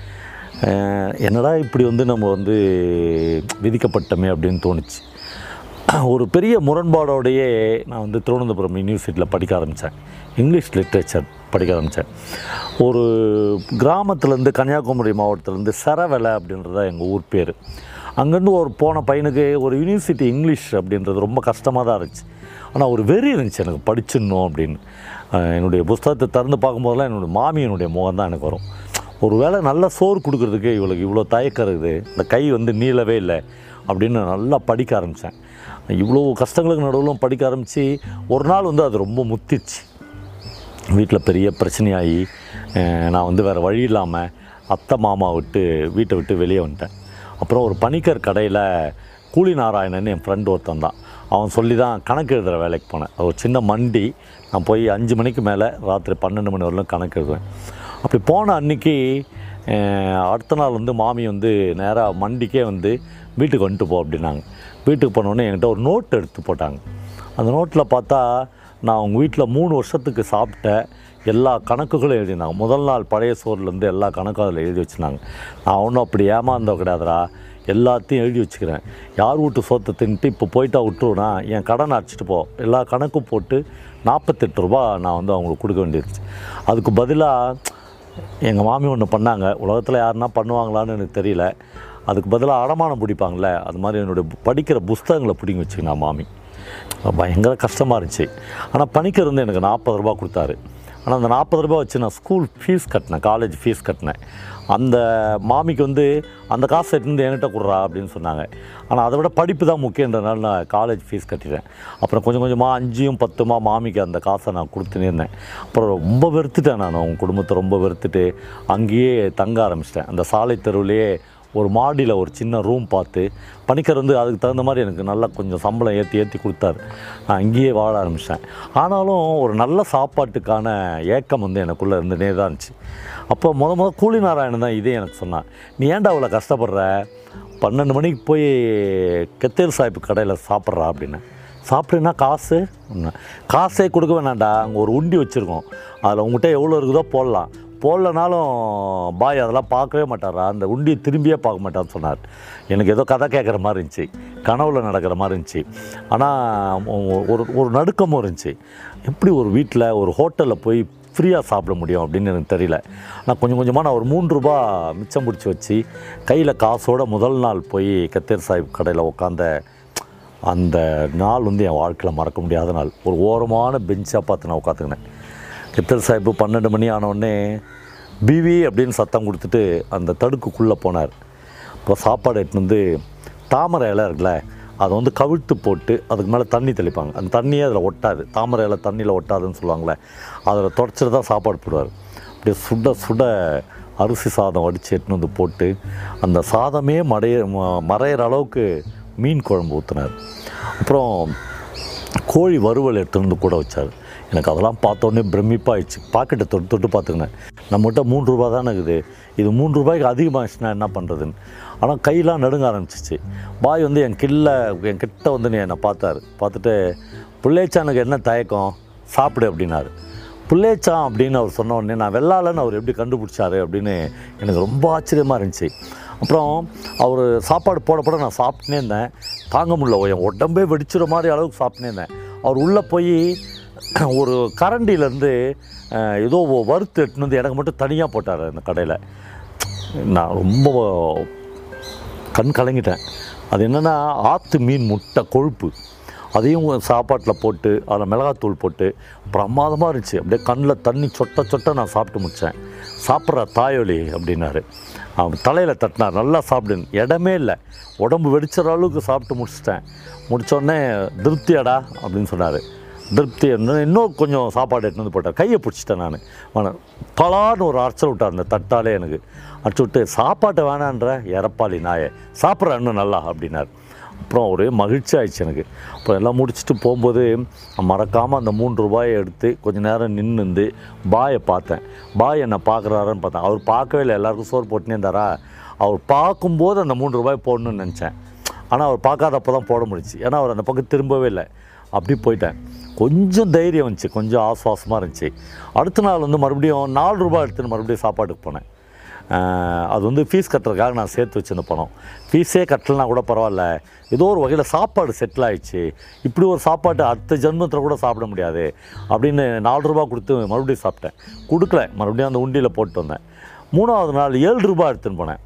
என்னடா இப்படி வந்து நம்ம வந்து விதிக்கப்பட்டமே அப்படின்னு தோணுச்சு. ஒரு பெரிய முரண்பாடோடையே நான் வந்து திருவனந்தபுரம் யூனிவர்சிட்டியில் படிக்க ஆரம்பித்தேன் இங்கிலீஷ் லிட்ரேச்சர் படிக்க ஆரம்பித்தேன் ஒரு கிராமத்துலேருந்து கன்னியாகுமரி மாவட்டத்துலேருந்து சரவலை அப்படின்றது தான் எங்கள் ஊர் பேர். அங்கேருந்து ஒரு போன பையனுக்கு ஒரு யூனிவர்சிட்டி இங்கிலீஷ் அப்படின்றது ரொம்ப கஷ்டமாக தான் இருந்துச்சு. ஆனால் ஒரு வெறி இருந்துச்சு எனக்கு படிச்சிடணும் அப்படின்னு. என்னுடைய புஸ்தகத்தை திறந்து பார்க்கும்போதெல்லாம் என்னுடைய மாமியனுடைய முகம் தான் எனக்கு வரும். ஒரு வேளை நல்ல சோறு கொடுக்குறதுக்கு இவளுக்கு இவ்வளோ தயக்கம் இருக்குது. இந்த கை வந்து நீளவே இல்லை அப்படின்னு நல்லா படிக்க ஆரம்பித்தேன் இவ்வளோ கஷ்டங்களுக்கு நடுவிலும் படிக்க ஆரம்பித்து ஒரு நாள் வந்து அது ரொம்ப முத்திச்சு. வீட்டில் பெரிய பிரச்சனையாகி நான் வந்து வேறு வழி இல்லாமல் அத்தை மாமா விட்டு வீட்டை விட்டு வெளியே வந்துட்டேன். அப்புறம் ஒரு பணிக்கர் கடையில் கூலி நாராயணன் என் ஃப்ரெண்டு ஒருத்தன் தான். அவன் சொல்லி தான் கணக்கு எழுதுகிற வேலைக்கு போனேன். ஒரு சின்ன மண்டி. நான் போய் அஞ்சு மணிக்கு மேலே ராத்திரி பன்னெண்டு மணி வரலும் கணக்கு எழுதுவேன். அப்படி போன அன்னைக்கு அடுத்த நாள் வந்து மாமி வந்து நேராக மண்டிக்கே வந்து வீட்டுக்கு வந்துட்டு போ அப்படின்னாங்க. வீட்டுக்கு போனோடனே என்கிட்ட ஒரு நோட் எடுத்து போட்டாங்க. அந்த நோட்டில் பார்த்தா நான் அவங்க வீட்டில் மூணு வருஷத்துக்கு சாப்பிட்ட எல்லா கணக்குகளும் எழுதினாங்க. முதல் நாள் பழைய சோறுலேருந்து எல்லா கணக்கும் அதில் எழுதி வச்சுனாங்க நான் ஒன்றும் அப்படி ஏமாந்தோ கிடையாதுடா. எல்லாத்தையும் எழுதி வச்சுக்கிறேன். யார் வீட்டு சோத்தை தின்ட்டு இப்போ போயிட்டா விட்டுருவேனா? என் கடனை அடிச்சிட்டு போ. எல்லா கணக்கும் போட்டு நாற்பத்தெட்டு ரூபா நான் வந்து அவங்களுக்கு கொடுக்க வேண்டியிருச்சு அதுக்கு பதிலாக எங்கள் மாமி ஒன்று பண்ணாங்க. உலகத்தில் யாருன்னா பண்ணுவாங்களான்னு எனக்கு தெரியல. அதுக்கு பதிலாக அடமானம் பிடிப்பாங்களே அது மாதிரி என்னுடைய படிக்கிற புஸ்தகங்களை பிடிங்கி வச்சுக்கினா மாமி. பயங்கர கஷ்டமாக இருந்துச்சு. ஆனால் பணிக்கர் வந்து எனக்கு நாற்பது ரூபா கொடுத்தாரு. ஆனால் அந்த நாற்பது ரூபா வச்சு நான் ஸ்கூல் ஃபீஸ் கட்டினேன் காலேஜ் ஃபீஸ் கட்டினேன். அந்த மாமிக்கு வந்து அந்த காசை எடுத்து என்கிட்ட கொடுறா அப்படின்னு சொன்னாங்க. ஆனால் அதை விட படிப்பு தான் முக்கியன்றனால நான் காலேஜ் ஃபீஸ் கட்டிட்டேன். அப்புறம் கொஞ்சம் கொஞ்சமாக அஞ்சும் பத்துமா மாமிக்கு அந்த காசை நான் கொடுத்துனே இருந்தேன். அப்புறம் ரொம்ப வெறுத்துட்டேன் நான். அவங்க குடும்பத்தை ரொம்ப வெறுத்துட்டு அங்கேயே தங்க ஆரம்பிச்சிட்டேன். அந்த சாலை தெருவுலேயே ஒரு மாடியில் ஒரு சின்ன ரூம் பார்த்து பணிக்கர் வந்து அதுக்கு தகுந்த மாதிரி எனக்கு நல்லா கொஞ்சம் சம்பளம் ஏற்றி ஏற்றி கொடுத்தாரு. நான் அங்கேயே வாழ ஆரம்பித்தேன் ஆனாலும் ஒரு நல்ல சாப்பாட்டுக்கான ஏக்கம் வந்து எனக்குள்ளே இருந்துனே தான் இருந்துச்சு. அப்போ முத முத கூலி நாராயணன் தான் இதே எனக்கு சொன்னான். நீ ஏன்டா அவ்வளோ கஷ்டப்படுற? பன்னெண்டு மணிக்கு போய் கெத்தேல் சாஹிப் கடையில் சாப்பிட்றா அப்படின்னு. சாப்பிட்டீங்கன்னா காசு? ஒன்று காசே கொடுக்க வேணாண்டா அங்கே ஒரு உண்டி வச்சுருக்கோம். அதில் உங்கள்கிட்ட எவ்வளோ இருக்குதோ போடலாம். போடலனாலும் பாய் அதெல்லாம் பார்க்கவே மாட்டாரா? அந்த உண்டியை திரும்பியே பார்க்க மாட்டான்னு சொன்னார். எனக்கு ஏதோ கதை கேட்குற மாதிரி இருந்துச்சு. கனவுல நடக்கிற மாதிரி இருந்துச்சு. ஆனால் ஒரு ஒரு நடுக்கமும் இருந்துச்சு. எப்படி ஒரு வீட்டில் ஒரு ஹோட்டலில் போய் ஃப்ரீயாக சாப்பிட முடியும் அப்படின்னு எனக்கு தெரியல. நான் கொஞ்சம் கொஞ்சமாக நான் ஒரு மூன்று ரூபா மிச்சம் பிடிச்சி வச்சு கையில் காசோட முதல் நாள் போய் கத்தேர் சாஹிப் கடையில் உட்காந்த அந்த நாள் வந்து என் வாழ்க்கையில் மறக்க முடியாத நாள். ஒரு ஓரமான பெஞ்சாக பார்த்து நான் உட்காந்துக்கினேன் கித்தல் சாஹிப்பு பன்னெண்டு மணி ஆனவுடனே பிவி அப்படின்னு சத்தம் கொடுத்துட்டு அந்த தடுக்குக்குள்ளே போனார். இப்போ சாப்பாடு எடுத்துன்னு வந்து தாமரை இலை இருக்குல்ல அதை வந்து கவிழ்த்து போட்டு அதுக்கு மேலே தண்ணி தெளிப்பாங்க. அந்த தண்ணியே அதில் ஒட்டாது. தாமரை இலை தண்ணியில் ஒட்டாதுன்னு சொல்லுவாங்களே அதில் தொடச்சிட்டு தான் சாப்பாடு போடுவார். அப்படியே சுட சுட அரிசி சாதம் வடித்து எடுத்துன்னு வந்து போட்டு அந்த சாதமே மடைய ம- மறையிற அளவுக்கு மீன் குழம்பு ஊற்றினார் அப்புறம் கோழி வறுவல் எடுத்துட்டு வந்து கூட வச்சார். எனக்கு அதெல்லாம் பார்த்தோன்னே பிரமிப்பாயிடுச்சு. பாக்கெட்டை தொட்டு தொட்டு பார்த்துக்கினேன். நம்மகிட்ட மூணு ரூபா தானே இருக்குது. இது மூணு ரூபாய்க்கு அதிகமாகிடுச்சுன்னா என்ன பண்ணுறதுன்னு ஆனால் கையெல்லாம் நடுங்க ஆரம்பிச்சிச்சு. பாய் வந்து என் கில்ல என் கிட்ட வந்து நீ என்னை பார்த்தாரு. பார்த்துட்டு பிள்ளைச்சானுக்கு என்ன தயக்கம்? சாப்பிடு அப்படின்னாரு. பிள்ளைச்சான் அப்படின்னு அவர் சொன்ன உடனே நான் வெள்ளாலன்னு அவர் எப்படி கண்டுபிடிச்சாரு? அப்படின்னு எனக்கு ரொம்ப ஆச்சரியமாக இருந்துச்சு. அப்புறம் அவர் சாப்பாடு போட போட நான் சாப்பிட்டுனே இருந்தேன். தாங்க முடியல. என் உடம்பே வெடிச்சிற மாதிரி அளவுக்கு சாப்பிட்டுனே இருந்தேன். அவர் உள்ளே போய் ஒரு கரண்டியிலேருந்து ஏதோ வறுத்து எடுத்துன்னு வந்து எனக்கு மட்டும் தனியாக போட்டார் அந்த கடையில். நான் ரொம்ப கண் கலங்கிட்டேன். அது என்னென்னா ஆற்று மீன் முட்டை கொழுப்பு. அதையும் சாப்பாட்டில் போட்டு அதில் மிளகாத்தூள் போட்டு பிரமாதமாக இருந்துச்சு. அப்படியே கண்ணில் தண்ணி சொட்ட சொட்ட நான் சாப்பிட்டு முடித்தேன் சாப்பிட்ற தாயொலி அப்படின்னாரு. அவன் தலையில் தட்டினார். நல்லா சாப்பிடுன்னு. இடமே இல்லை. உடம்பு வெடிச்சிற அளவுக்கு சாப்பிட்டு முடிச்சிட்டேன். முடித்தோடனே திருப்தியாடா அப்படின்னு சொன்னார். திருப்தி இன்னும் கொஞ்சம் சாப்பாடு எடுத்துன்னு வந்து போட்டார். கையை பிடிச்சிட்டேன் நான். அவனை பலான்னு ஒரு அரைச்சல் விட்டார் அந்த தட்டாலே எனக்கு. அடிச்சு விட்டு சாப்பாட்டை வேணான்ற இறப்பாளி நாயை சாப்பிட்ற இன்னும் நல்லா அப்படின்னார். அப்புறம் ஒரே மகிழ்ச்சி ஆயிடுச்சு எனக்கு. அப்புறம் எல்லாம் முடிச்சுட்டு போகும்போது மறக்காமல் அந்த மூன்று ரூபாயை எடுத்து கொஞ்சம் நேரம் நின்று பாயை பார்த்தேன். பாய் என்னை பார்க்குறாருன்னு பார்த்தேன். அவர் பார்க்கவே இல்லை. எல்லாருக்கும் சோறு போட்டுனே இருந்தாரா? அவர் பார்க்கும்போது அந்த மூன்று ரூபாய் போடணும்னு நினச்சேன். ஆனால் அவர் பார்க்காதப்போ தான் போட முடிச்சு ஏன்னா அவர் அந்த பக்கம் திரும்பவே இல்லை. அப்படி போயிட்டேன். கொஞ்சம் தைரியம் வந்துச்சு கொஞ்சம் ஆசுவாசமாக இருந்துச்சு. அடுத்த நாள் வந்து மறுபடியும் நாலு ரூபாய் எடுத்துன்னு மறுபடியும் சாப்பாட்டுக்கு போனேன். அது வந்து ஃபீஸ் கட்டுறதுக்காக நான் சேர்த்து வச்சிருந்த பணம். ஃபீஸே கட்டலைனா கூட பரவாயில்ல. ஏதோ ஒரு வகையில் சாப்பாடு செட்டில் ஆயிடுச்சு. இப்படி ஒரு சாப்பாடு அடுத்த ஜென்மத்தில் கூட சாப்பிட முடியாது. அப்படின்னு நாலு ரூபா கொடுத்து மறுபடியும் சாப்பிட்டேன். கொடுக்கல. மறுபடியும் அந்த உண்டியில் போட்டு வந்தேன். மூணாவது நாள் ஏழு ரூபா எடுத்துன்னு போனேன்.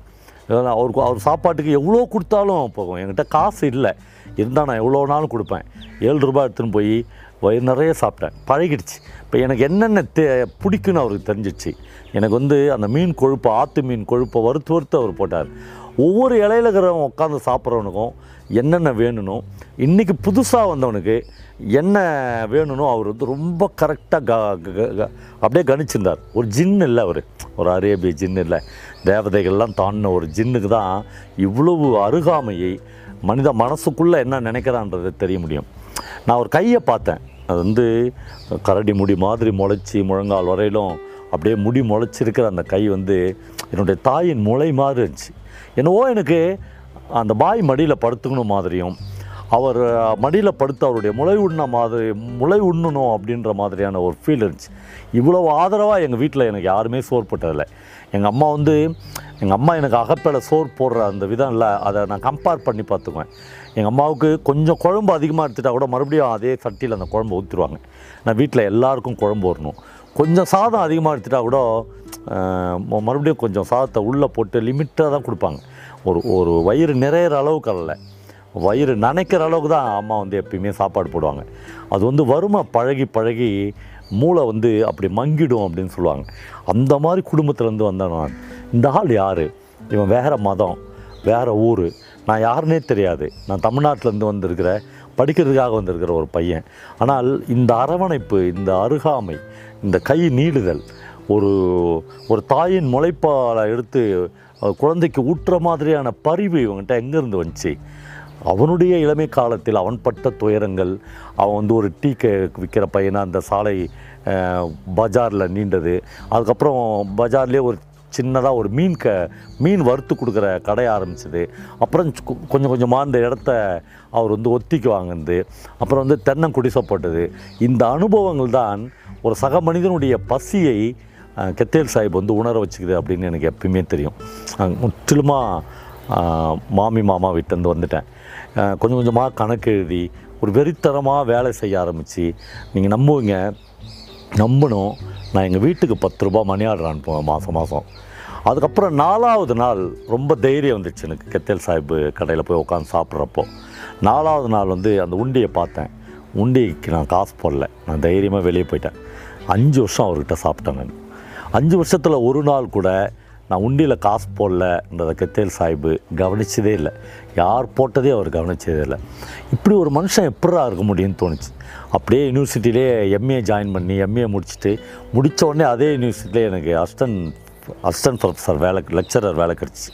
அவருக்கு அவர் சாப்பாட்டுக்கு எவ்வளோ கொடுத்தாலும் போகும். என்கிட்ட காசு இல்லை. இருந்தால் நான் எவ்வளோ நாளும் கொடுப்பேன். ஏழு ரூபாய் எடுத்துன்னு போய் வயிறு நிறைய சாப்பிட்டேன். பழகிடுச்சு. இப்போ எனக்கு என்னென்ன தே பிடிக்குன்னு அவருக்கு தெரிஞ்சிச்சு. எனக்கு வந்து அந்த மீன் கொழுப்பு ஆற்று மீன் கொழுப்பை வறுத்து வறுத்து அவர் போட்டார். ஒவ்வொரு இலையில இருக்கிறவன் உட்காந்து சாப்பிட்றவனுக்கும் என்னென்ன வேணுமோ இன்றைக்கி புதுசாக வந்தவனுக்கு என்ன வேணும்னோ அவர் வந்து ரொம்ப கரெக்டாக க க- க- அப்படியே கணிச்சிருந்தார். ஒரு ஜின்னு இல்லை அவர். ஒரு அரேபிய ஜின்னு இல்லை. தேவதைகள்லாம் தாண்டின ஒரு ஜின்னுக்கு தான் இவ்வளவு அருகாமையை மனித மனசுக்குள்ளே என்ன நினைக்கிறான்றது தெரிய முடியும். நான் ஒரு கையை பார்த்தேன். அது வந்து கரடி முடி மாதிரி முளைச்சி முழங்கால் வரையிலும் அப்படியே முடி முளைச்சிருக்கிற அந்த கை வந்து என்னுடைய தாயின் முளை மாதிரி இருந்துச்சு. என்னவோ எனக்கு அந்த பாய் மடியில் படுத்துக்கணும் மாதிரியும் அவர் மடியில் படுத்து அவருடைய முளை உண்ண மாதிரி முளை உண்ணணும் அப்படின்ற மாதிரியான ஒரு ஃபீல் இருந்துச்சு. இவ்வளோ ஆதரவாக எங்கள் வீட்டில் எனக்கு யாருமே சோர்பட்டதில்லை எங்கள் அம்மா வந்து எங்கள் அம்மா எனக்கு அகப்பையில் சோறு போடுற அந்த விதம் இல்லை. அதை நான் கம்பேர் பண்ணி பார்த்துக்குவேன். எங்கள் அம்மாவுக்கு கொஞ்சம் குழம்பு அதிகமாக எடுத்துட்டா கூட மறுபடியும் அதே சட்டியில் அந்த குழம்பு ஊற்றிடுவாங்க நான் வீட்டில் எல்லாருக்கும் குழம்பு வரணும் கொஞ்சம் சாதம் அதிகமாக எடுத்துட்டா கூட மறுபடியும் கொஞ்சம் சாதத்தை உள்ளே போட்டு லிமிட்டாக தான் கொடுப்பாங்க. ஒரு ஒரு வயிறு நிறையிற அளவுக்கு அல்ல. வயிறு நனைக்கிற அளவுக்கு தான் அம்மா வந்து எப்பயுமே சாப்பாடு போடுவாங்க. அது வந்து வறுமை பழகி பழகி மூளை வந்து அப்படி மங்கிடும் அப்படின்னு சொல்லுவாங்க. அந்த மாதிரி குடும்பத்துலேருந்து வந்தேன் நான். இந்த ஆள் யார்? இவன் வேறு மதம் வேறு ஊர். நான் யாருன்னே தெரியாது. நான் தமிழ்நாட்டிலேருந்து வந்திருக்கிற படிக்கிறதுக்காக வந்திருக்கிற ஒரு பையன். ஆனால் இந்த அரவணைப்பு இந்த அருகாமை இந்த கை நீடுதல் ஒரு ஒரு தாயின் முளைப்பாலை எடுத்து குழந்தைக்கு ஊட்டுற மாதிரியான பரிவு இவங்ககிட்ட எங்கேருந்து வந்துச்சு? அவனுடைய இளமை காலத்தில் அவன் பட்ட துயரங்கள் அவன் வந்து ஒரு டீ க விற்கிற பையனாக அந்த சாலை பஜாரில் நீண்டது. அதுக்கப்புறம் பஜார்லேயே ஒரு சின்னதாக ஒரு மீன் க மீன் வறுத்து கொடுக்குற கடை ஆரம்பிச்சது. அப்புறம் கு- கொஞ்சம் கொஞ்சமாக அந்த இடத்த அவர் வந்து ஒத்திக்கு வாங்கினது. அப்புறம் வந்து தென்னங்குடி சப்போட்டது இந்த அனுபவங்கள் தான் ஒரு சக மனிதனுடைய பசியை கெத்தேல் சாஹிப் வந்து உணர வச்சுக்குது அப்படின்னு எனக்கு எப்பயுமே தெரியும். முற்றிலுமாக மாமி மாமா வீட்டிலேருந்து வந்துட்டேன். கொஞ்சம் கொஞ்சமாக கணக்கு எழுதி ஒரு வெறித்தனமாக வேலை செய்ய ஆரம்பித்து நீங்கள் நம்புவீங்க நம்பணும். நான் எங்கள் வீட்டுக்கு பத்து ரூபா மணி ஆர்டர் அனுப்புவேன் மாதம் மாதம். அதுக்கப்புறம் நாலாவது நாள் ரொம்ப தைரியம் வந்துச்சு எனக்கு. கெத்தேல் சாஹிப் கடையில் போய் உட்காந்து சாப்பிட்றப்போ. நாலாவது நாள் வந்து அந்த உண்டியை பார்த்தேன். உண்டிக்கு நான் காசு போடல. நான் தைரியமாக வெளியே போயிட்டேன். அஞ்சு வருஷம் அவர்கிட்ட சாப்பிட்டேன் நான். அஞ்சு வருஷத்தில் ஒரு நாள் கூட நான் உண்டியில் காசு போடலன்றதை கெத்தேல் சாஹிபு கவனிச்சதே இல்லை. யார் போட்டதே அவர் கவனிச்சதே இல்லை. இப்படி ஒரு மனுஷன் எப்படா இருக்க முடியும்னு தோணுச்சு. அப்படியே யூனிவர்சிட்டியிலே எம்ஏ ஜாயின் பண்ணி எம்ஏ முடிச்சுட்டு முடித்த உடனே அதே யூனிவர்சிட்டியிலே எனக்கு அசிஸ்டன்ட் அசிஸ்டன்ட் ப்ரொஃபஸர் வேலை லெக்சரர் வேலை கிடச்சி.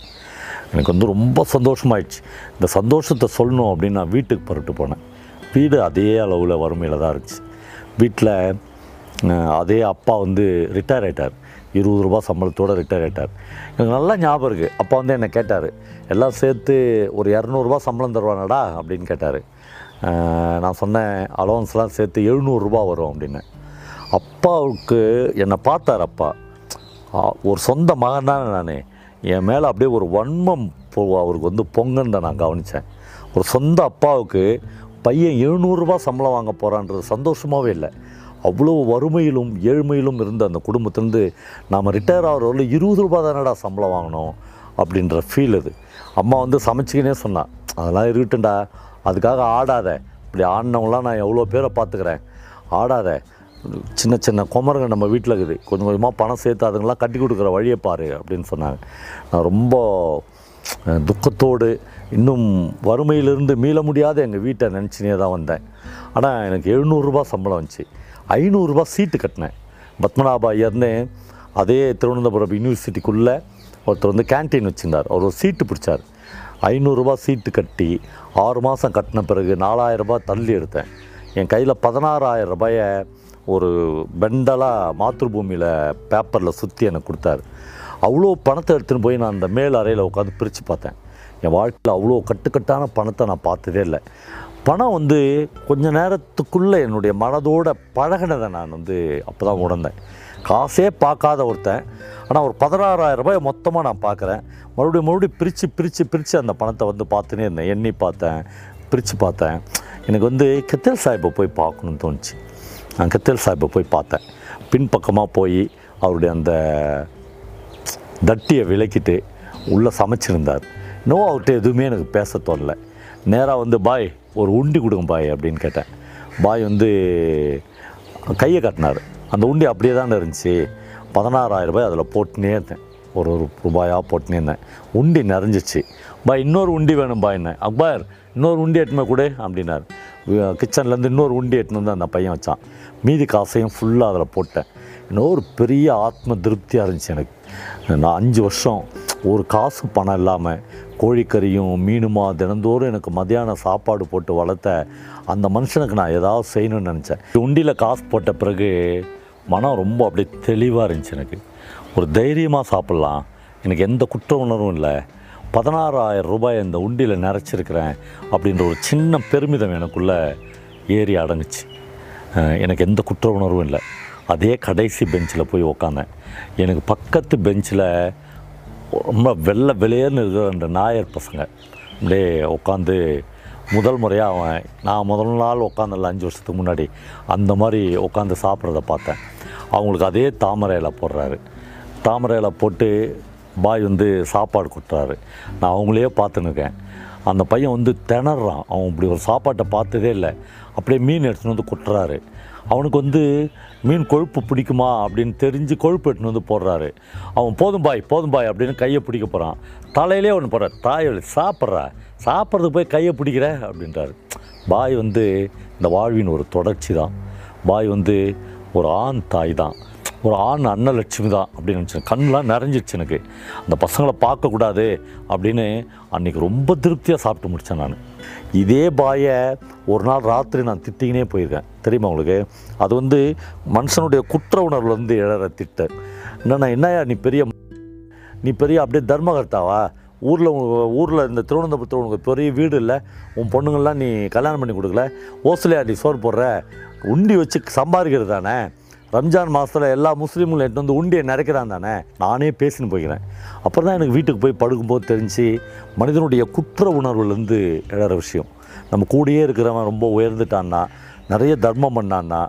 எனக்கு வந்து ரொம்ப சந்தோஷமாயிடுச்சு. இந்த சந்தோஷத்தை சொல்லணும் அப்படின்னு நான் வீட்டுக்கு புறட்டு போனேன். வீடு அதே அளவில் வறுமையில் தான் இருந்துச்சு. வீட்டில் அதே அப்பா வந்து ரிட்டையர் ஆகிட்டார் இருபது ரூபா சம்பளத்தோடு ரிட்டையர் ஆயிட்டார். எனக்கு நல்லா ஞாபகம் இருக்குது அப்பா வந்து என்னை கேட்டார் எல்லாம் சேர்த்து ஒரு இரநூறுபா சம்பளம் தருவானடா? அப்படின்னு கேட்டார். நான் சொன்னேன் அலோன்ஸ்லாம் சேர்த்து எழுநூறுரூபா வரும் அப்படின்னு. அப்பாவுக்கு என்னை பார்த்தார் அப்பா. ஒரு சொந்த மகன் தானே நான். என் மேலே அப்படியே ஒரு வன்மம் அவருக்கு வந்து பொங்கன்னு நான் கவனித்தேன் ஒரு சொந்த அப்பாவுக்கு பையன் எழுநூறுரூபா சம்பளம் வாங்க போகிறான்றது சந்தோஷமாகவே இல்லை. அவ்வளோ வறுமையிலும் ஏழ்மையிலும் இருந்த அந்த குடும்பத்துலேருந்து நாம் ரிட்டையர் ஆகிறவரில் இருபது ரூபா தானடா சம்பளம் வாங்கினோம் அப்படின்ற ஃபீல் அது. அம்மா வந்து சமைச்சிக்கினே சொன்னான் அதெல்லாம் இருக்கட்டும்டா அதுக்காக ஆடாத. இப்படி ஆடினவங்களாம் நான் எவ்வளோ பேரை பார்த்துக்கிறேன். ஆடாத. சின்ன சின்ன குமரங்க நம்ம வீட்டில் இருக்குது. கொஞ்சம் கொஞ்சமாக பணம் சேர்த்து அதுங்களாம் கட்டி கொடுக்குற வழியை பாரு அப்படின்னு சொன்னாங்க. நான் ரொம்ப துக்கத்தோடு இன்னும் வறுமையிலிருந்து மீள முடியாத எங்கள் வீட்டை நினச்சினே தான் வந்தேன். ஆனால் எனக்கு எழுநூறுரூபா சம்பளம் வந்துச்சு. ஐநூறுரூபா சீட்டு கட்டினேன். பத்மநாபா ஐயர்னு அதே திருவனந்தபுரம் யூனிவர்சிட்டிக்குள்ளே ஒருத்தர் வந்து கேன்டீன் வச்சுருந்தார். அவர் ஒரு சீட்டு பிடிச்சார். ஐநூறுரூபா சீட்டு கட்டி ஆறு மாதம் கட்டின பிறகு நாலாயிரரூபா ரூபாய் தள்ளி எடுத்தேன். என் கையில் பதினாறாயிரம் ரூபாயை ஒரு பெண்டலாக மாத்ருபூமியில் பேப்பரில் சுற்றி எனக்கு கொடுத்தாரு. அவ்வளோ பணத்தை எடுத்துன்னு போய் நான் அந்த மேல் அறையில் உட்காந்து பிரித்து பார்த்தேன். என் வாழ்க்கையில் அவ்வளோ கட்டுக்கட்டான பணத்தை நான் பார்த்ததே இல்லை. பணம் வந்து கொஞ்ச நேரத்துக்குள்ளே என்னுடைய மனதோட பழகினதை நான் வந்து அப்போ தான் உணர்ந்தேன். காசே பார்க்காத ஒருத்தன். ஆனால் ஒரு பதினாறாயிரம் ரூபாய் மொத்தமாக நான் பார்க்குறேன். மறுபடியும் மறுபடியும் பிரித்து பிரித்து பிரித்து அந்த பணத்தை வந்து பார்த்துனே இருந்தேன். எண்ணி பார்த்தேன் பிரித்து பார்த்தேன். எனக்கு வந்து கெத்தல் சாஹிப்பை போய் பார்க்கணும்னு தோணுச்சு. நான் கெத்தல் சாஹிப்பை போய் பார்த்தேன். பின்பக்கமாக போய் அவருடைய அந்த தட்டியை விலக்கிட்டு உள்ளே சமைச்சிருந்தார். இன்னும் அவர்கிட்ட எதுவுமே எனக்கு பேச தோணல. நேராக வந்து பாய் ஒரு உண்டி கொடுங்க பாய் அப்படின்னு கேட்டேன். பாய் வந்து கையை கட்டினார். அந்த உண்டி அப்படியே தானே இருந்துச்சு. பதினாறாயிரம் ரூபாய் அதில் போட்டுனே இருந்தேன். ஒரு ஒரு ரூபாயாக போட்டுனே இருந்தேன். உண்டி நிறைஞ்சிச்சு. பா இன்னொரு உண்டி வேணும் பா என்ன? அக்பர் இன்னொரு உண்டி எட்டுமே கூட அப்படின்னார். கிச்சன்லேருந்து இன்னொரு உண்டி எட்டுன்னு வந்து அந்த பையன் வச்சான். மீதி காசையும் ஃபுல்லாக அதில் போட்டேன். இன்னொரு பெரிய ஆத்ம திருப்தியாக இருந்துச்சு எனக்கு. நான் அஞ்சு வருஷம் ஒரு காசு பணம் இல்லாமல் கோழிக்கறியும் மீனுமா தினந்தோறும் எனக்கு மதியானம் சாப்பாடு போட்டு வளர்த்த அந்த மனுஷனுக்கு நான் ஏதாவது செய்யணும்னு நினச்சேன். உண்டியில் காசு போட்ட பிறகு மனம் ரொம்ப அப்படியே தெளிவாக இருந்துச்சு எனக்கு. ஒரு தைரியமாக சாப்பிட்லாம். எனக்கு எந்த குற்ற உணர்வும் இல்லை. பதினாறாயிரம் ரூபாய் இந்த உண்டியில் நிறச்சிருக்கிறேன் அப்படின்ற ஒரு சின்ன பெருமிதம் எனக்குள்ளே ஏறி அடங்குச்சு. எனக்கு எந்த குற்ற உணர்வும் இல்லை. அதே கடைசி பெஞ்சில் போய் உக்காந்தேன். எனக்கு பக்கத்து பெஞ்சில் ரொம்ப வெள்ளை வெளியேன்னு இருக்கிற அந்த நாயர் பசங்க அப்படியே உட்காந்து முதல் முறையாக அவன் நான் முதல் நாள் உட்காந்துல அஞ்சு வருஷத்துக்கு முன்னாடி அந்த மாதிரி உட்காந்து சாப்பிட்றத பார்த்தேன். அவங்களுக்கு அதே தாமரை இலை போடுறாரு. தாமரை இலை போட்டு பாய் வந்து சாப்பாடு கொட்டுறாரு நான் அவங்களையே பார்த்துன்னு இருக்கேன். அந்த பையன் வந்து திணறான். அவன் இப்படி ஒரு சாப்பாட்டை பார்த்ததே இல்லை. அப்படியே மீன் எடுத்துன்னு வந்து கொட்டுறாரு. அவனுக்கு வந்து மீன் கொழுப்பு பிடிக்குமா? அப்படின்னு தெரிஞ்சு கொழுப்பு எடுத்துன்னு வந்து போடுறாரு. அவன் போதும் பாய் போதும் பாய் அப்படின்னு கையை பிடிக்க போகிறான் தலையிலே ஒன்று போடுற தாய் சாப்பிட்றா? சாப்பிட்றதுக்கு போய் கையை பிடிக்கிற? அப்படின்றாரு. பாய் வந்து இந்த வாழ்வின் ஒரு தொடர்ச்சி தான். பாய் வந்து ஒரு ஆண் தாய் தான். ஒரு ஆண் அன்னலட்சுமி தான் அப்படின்னு நினச்சேன் கண்ணெலாம் நிறைஞ்சிடுச்சு எனக்கு. அந்த பசங்களை பார்க்கக்கூடாது அப்படின்னு அன்றைக்கி ரொம்ப திருப்தியாக சாப்பிட்டு முடித்தேன் நான். இதே பாயை ஒரு நாள் ராத்திரி நான் திட்டிக்கினே போயிருக்கேன். தெரியுமா உங்களுக்கு? அது வந்து மனுஷனுடைய குற்ற உணர்வுலேருந்து எழற திட்ட. என்னன்னா என்னையா நீ பெரிய நீ பெரிய அப்படியே தர்மகர்த்தாவா? ஊரில் ஊரில் இந்த திருவனந்தபுரத்தில் உனக்கு பெரிய வீடு இல்லை. உன் பொண்ணுங்கள்லாம் நீ கல்யாணம் பண்ணி கொடுக்கல. ஓசலையா நீ சோறு போடுற? உண்டி வச்சு சம்பாதிக்கிறது தானே? ரம்ஜான் மாதத்தில் எல்லா முஸ்லீம்களும் எடுத்து வந்து உண்டியை நிறைக்கிறான் தானே? நானே பேசின்னு போய்க்கிறேன். அப்புறம் தான் எனக்கு வீட்டுக்கு போய் படுக்கும்போது தெரிஞ்சு மனிதனுடைய குற்ற உணர்வுலேருந்து இழற விஷயம். நம்ம கூடயே இருக்கிறவன் ரொம்ப உயர்ந்துட்டான்னா நிறைய தர்மம் பண்ணான்னா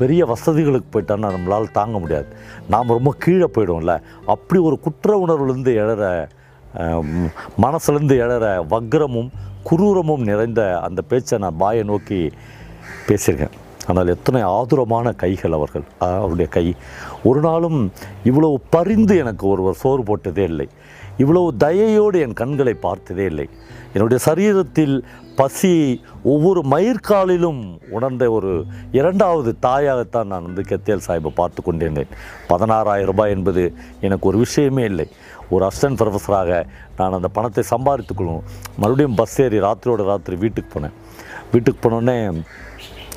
பெரிய வசதிகளுக்கு போயிட்டான்னா நம்மளால் தாங்க முடியாது. நாம் ரொம்ப கீழே போயிடுவோம்ல. அப்படி ஒரு குற்ற உணர்வுலேருந்து எழற மனசுலேருந்து எழற வக்ரமும் குரூரமும் நிறைந்த அந்த பேச்சை நான் பாயை நோக்கி பேசியிருக்கேன். ஆனால் எத்தனை ஆதுரமான கைகள் அவர்கள். அவருடைய கை. ஒரு நாளும் இவ்வளவு பரிந்து எனக்கு ஒருவர் சோறு போட்டதே இல்லை. இவ்வளவு தயையோடு என் கண்களை பார்த்ததே இல்லை. என்னுடைய சரீரத்தில் பசி ஒவ்வொரு மயிர்காலிலும் உணர்ந்த ஒரு இரண்டாவது தாயாகத்தான் நான் வந்து கெத்தேல் சாஹிப்பை பார்த்து கொண்டிருந்தேன். பதினாறாயிரம் ரூபாய் என்பது எனக்கு ஒரு விஷயமே இல்லை. ஒரு அசிஸ்டன்ட் ப்ரொஃபஸராக நான் அந்த பணத்தை சம்பாதித்து கொள்ளணும் மறுபடியும் பஸ் ஏறி ராத்திரியோட ராத்திரி வீட்டுக்கு போனேன். வீட்டுக்கு போனோடனே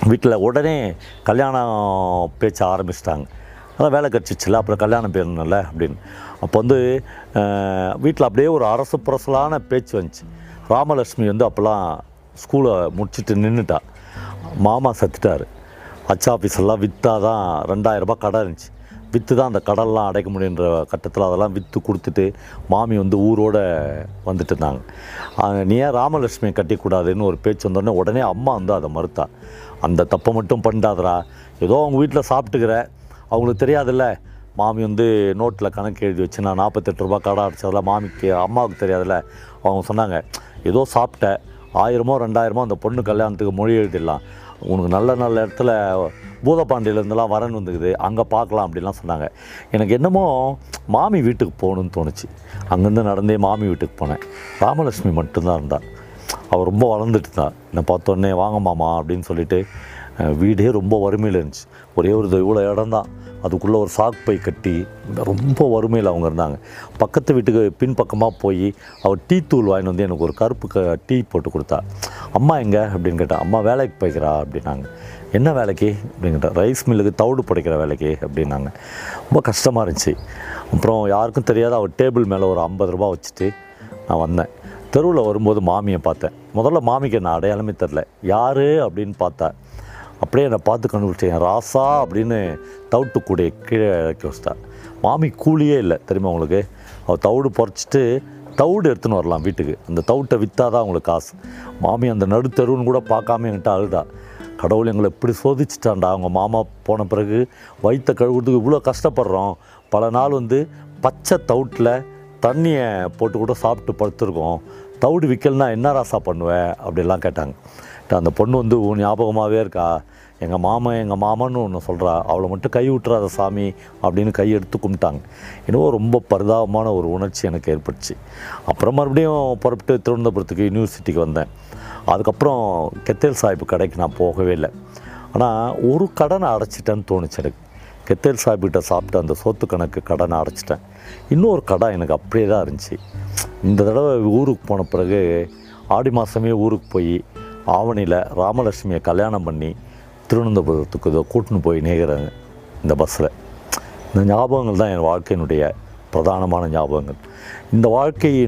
வீட்டில் உடனே கல்யாணம் பேச்ச ஆரம்பிச்சிட்டாங்க. அதான் வேலை கிடச்சிச்சுல அப்புறம் கல்யாணம் பேரணும்ல அப்படின்னு. அப்போ வந்து வீட்டில் அப்படியே ஒரு அரசு புரசலான பேச்சு வந்துச்சு. ராமலட்சுமி வந்து அப்போல்லாம் ஸ்கூலை முடிச்சுட்டு நின்றுட்டா மாமா செத்துட்டார். அச்சா ஆஃபீஸ் எல்லாம் விற்றா தான் ரெண்டாயிரரூபா கடை இருந்துச்சு. விற்று தான் அந்த கடல்லாம் அடைக்க முடியுன்ற கட்டத்தில் அதெல்லாம் விற்று கொடுத்துட்டு மாமி வந்து ஊரோட வந்துட்டு இருந்தாங்க. நீ ஏன் ராமலட்சுமியை கட்டிக்கூடாதுன்னு ஒரு பேச்சு வந்தோடனே உடனே அம்மா வந்து அதை மறுத்தா. அந்த தப்பை மட்டும் பண்ணிட்டாதரா ஏதோ அவங்க வீட்டில் சாப்பிட்டுக்கிற. அவங்களுக்கு தெரியாதுல்ல. மாமி வந்து நோட்டில் கணக்கு எழுதி வச்சு நான் நாற்பத்தெட்டு ரூபா கடை அடிச்சதெல்லாம் மாமிக்கு அம்மாவுக்கு தெரியாதுல்ல. அவங்க சொன்னாங்க ஏதோ சாப்பிட்ட. ஆயிரமோ ரெண்டாயிரமோ அந்த பொண்ணு கல்யாணத்துக்கு மொழி எழுதிடலாம். உனக்கு நல்ல நல்ல இடத்துல பூதப்பாண்டியிலேருந்துலாம் வரன் வந்துக்குது. அங்கே பார்க்கலாம் அப்படிலாம் சொன்னாங்க. எனக்கு என்னமோ மாமி வீட்டுக்கு போகணுன்னு தோணுச்சு. அங்கேருந்து நடந்தே மாமி வீட்டுக்கு போனேன். ராமலட்சுமி மட்டும்தான் இருந்தா அவர் ரொம்ப வளர்ந்துட்டு தான் என்னை பார்த்தோன்னே வாங்க மாமா அப்படின்னு சொல்லிட்டு வீடே ரொம்ப வறுமையில் இருந்துச்சு. ஒரே ஒரு இவ்வளோ இடம் தான் அதுக்குள்ளே ஒரு சாக் பை கட்டி ரொம்ப வறுமையில் அவங்க இருந்தாங்க. பக்கத்து வீட்டுக்கு பின்பக்கமாக போய் அவள் டீ தூள் வாங்கிட்டு வந்து எனக்கு ஒரு கருப்பு க டீ போட்டு கொடுத்தா. அம்மா எங்கே? அப்படின்னு கேட்டால் அம்மா வேலைக்கு போய்க்கிறா அப்படின்னாங்க. என்ன வேலைக்கு? அப்படின்னு கேட்டால் ரைஸ் மில்லுக்கு தவிடு படைக்கிற வேலைக்கு அப்படின்னாங்க. ரொம்ப கஷ்டமாக இருந்துச்சு. அப்புறம் யாருக்கும் தெரியாத அவள் டேபிள் மேலே ஒரு ஐம்பது ரூபா வச்சுட்டு நான் வந்தேன். தெருவில் வரும்போது மாமியை பார்த்தேன். முதல்ல மாமிக்கு நான் அடையாளமே தெரில யார்? அப்படின்னு பார்த்தேன். அப்படியே என்னை பார்த்து கண்டுபிடிச்சேன் ராசா அப்படின்னு தவிட்டு கூடைய கீழே இறக்கி வச்சிட்டா. மாமி கூலியே இல்லை தெரியுமா உங்களுக்கு? அவள் தவிடு பொறச்சிட்டு தவிடு எடுத்துன்னு வரலாம் வீட்டுக்கு. அந்த தவிட்டை விற்றா தான் அவங்களுக்கு காசு. மாமி அந்த நடுத்தருன்னு கூட பார்க்காம என்கிட்ட அழுதா. கடவுள் எங்களை இப்படி சோதிச்சிட்டான்டா. அவங்க மாமா போன பிறகு வயிற்ற கழுவுறதுக்கு இவ்வளோ கஷ்டப்படுறோம். பல நாள் வந்து பச்சை தவிட்டில் தண்ணியை போட்டு கூட சாப்பிட்டு படுத்துருக்கோம். தவிடு விற்கலனா என்ன ராசா பண்ணுவேன் அப்படிலாம் கேட்டாங்க. அந்த பொண்ணு வந்து உன் ஞாபகமாகவே இருக்கா? எங்கள் மாமன் எங்கள் மாமன்னு ஒன்று சொல்கிறா அவளை மட்டும் கை விட்டுறாத சாமி அப்படின்னு கை எடுத்து கும்பிட்டாங்க. இன்னும் ரொம்ப பரிதாபமான ஒரு உணர்ச்சி எனக்கு ஏற்பட்டுச்சு. அப்புறம் மறுபடியும் புறப்பட்டு திருவனந்தபுரத்துக்கு யூனிவர்சிட்டிக்கு வந்தேன். அதுக்கப்புறம் கெத்தேல் சாஹிப் கடைக்கு நான் போகவே இல்லை. ஆனால் ஒரு கடனை அடைச்சிட்டேன்னு தோணுச்சு எனக்கு. கெத்தேல் சாப்பிட்ட சாப்பிட்டு அந்த சொத்து கணக்கு கடனை அடைச்சிட்டேன். இன்னொரு கடை எனக்கு அப்படியே தான் இருந்துச்சு. இந்த தடவை ஊருக்கு போன பிறகு ஆடி மாதமே ஊருக்கு போய் ஆவணியில் ராமலட்சுமியை கல்யாணம் பண்ணி திருவனந்தபுரத்துக்கு இதோ கூட்டின்னு போய் நேர்கிறேன் இந்த பஸ்ஸில் இந்த ஞாபகங்கள் தான் என் வாழ்க்கையினுடைய பிரதானமான ஞாபகங்கள். இந்த வாழ்க்கையை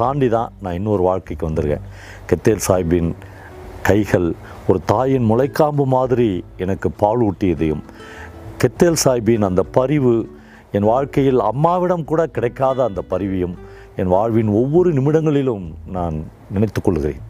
தாண்டி தான் நான் இன்னொரு வாழ்க்கைக்கு வந்திருக்கேன். கெத்தேல் சாஹிப்பின் கைகள் ஒரு தாயின் முளைக்காம்பு மாதிரி எனக்கு பால் ஊட்டியதையும் கெத்தேல் சாஹிப்பின் அந்த பரிவு என் வாழ்க்கையில் அம்மாவிடம் கூட கிடைக்காத அந்த பரிவையும் என் வாழ்வின் ஒவ்வொரு நிமிடங்களிலும் நான் நினைத்து கொள்கிறேன்.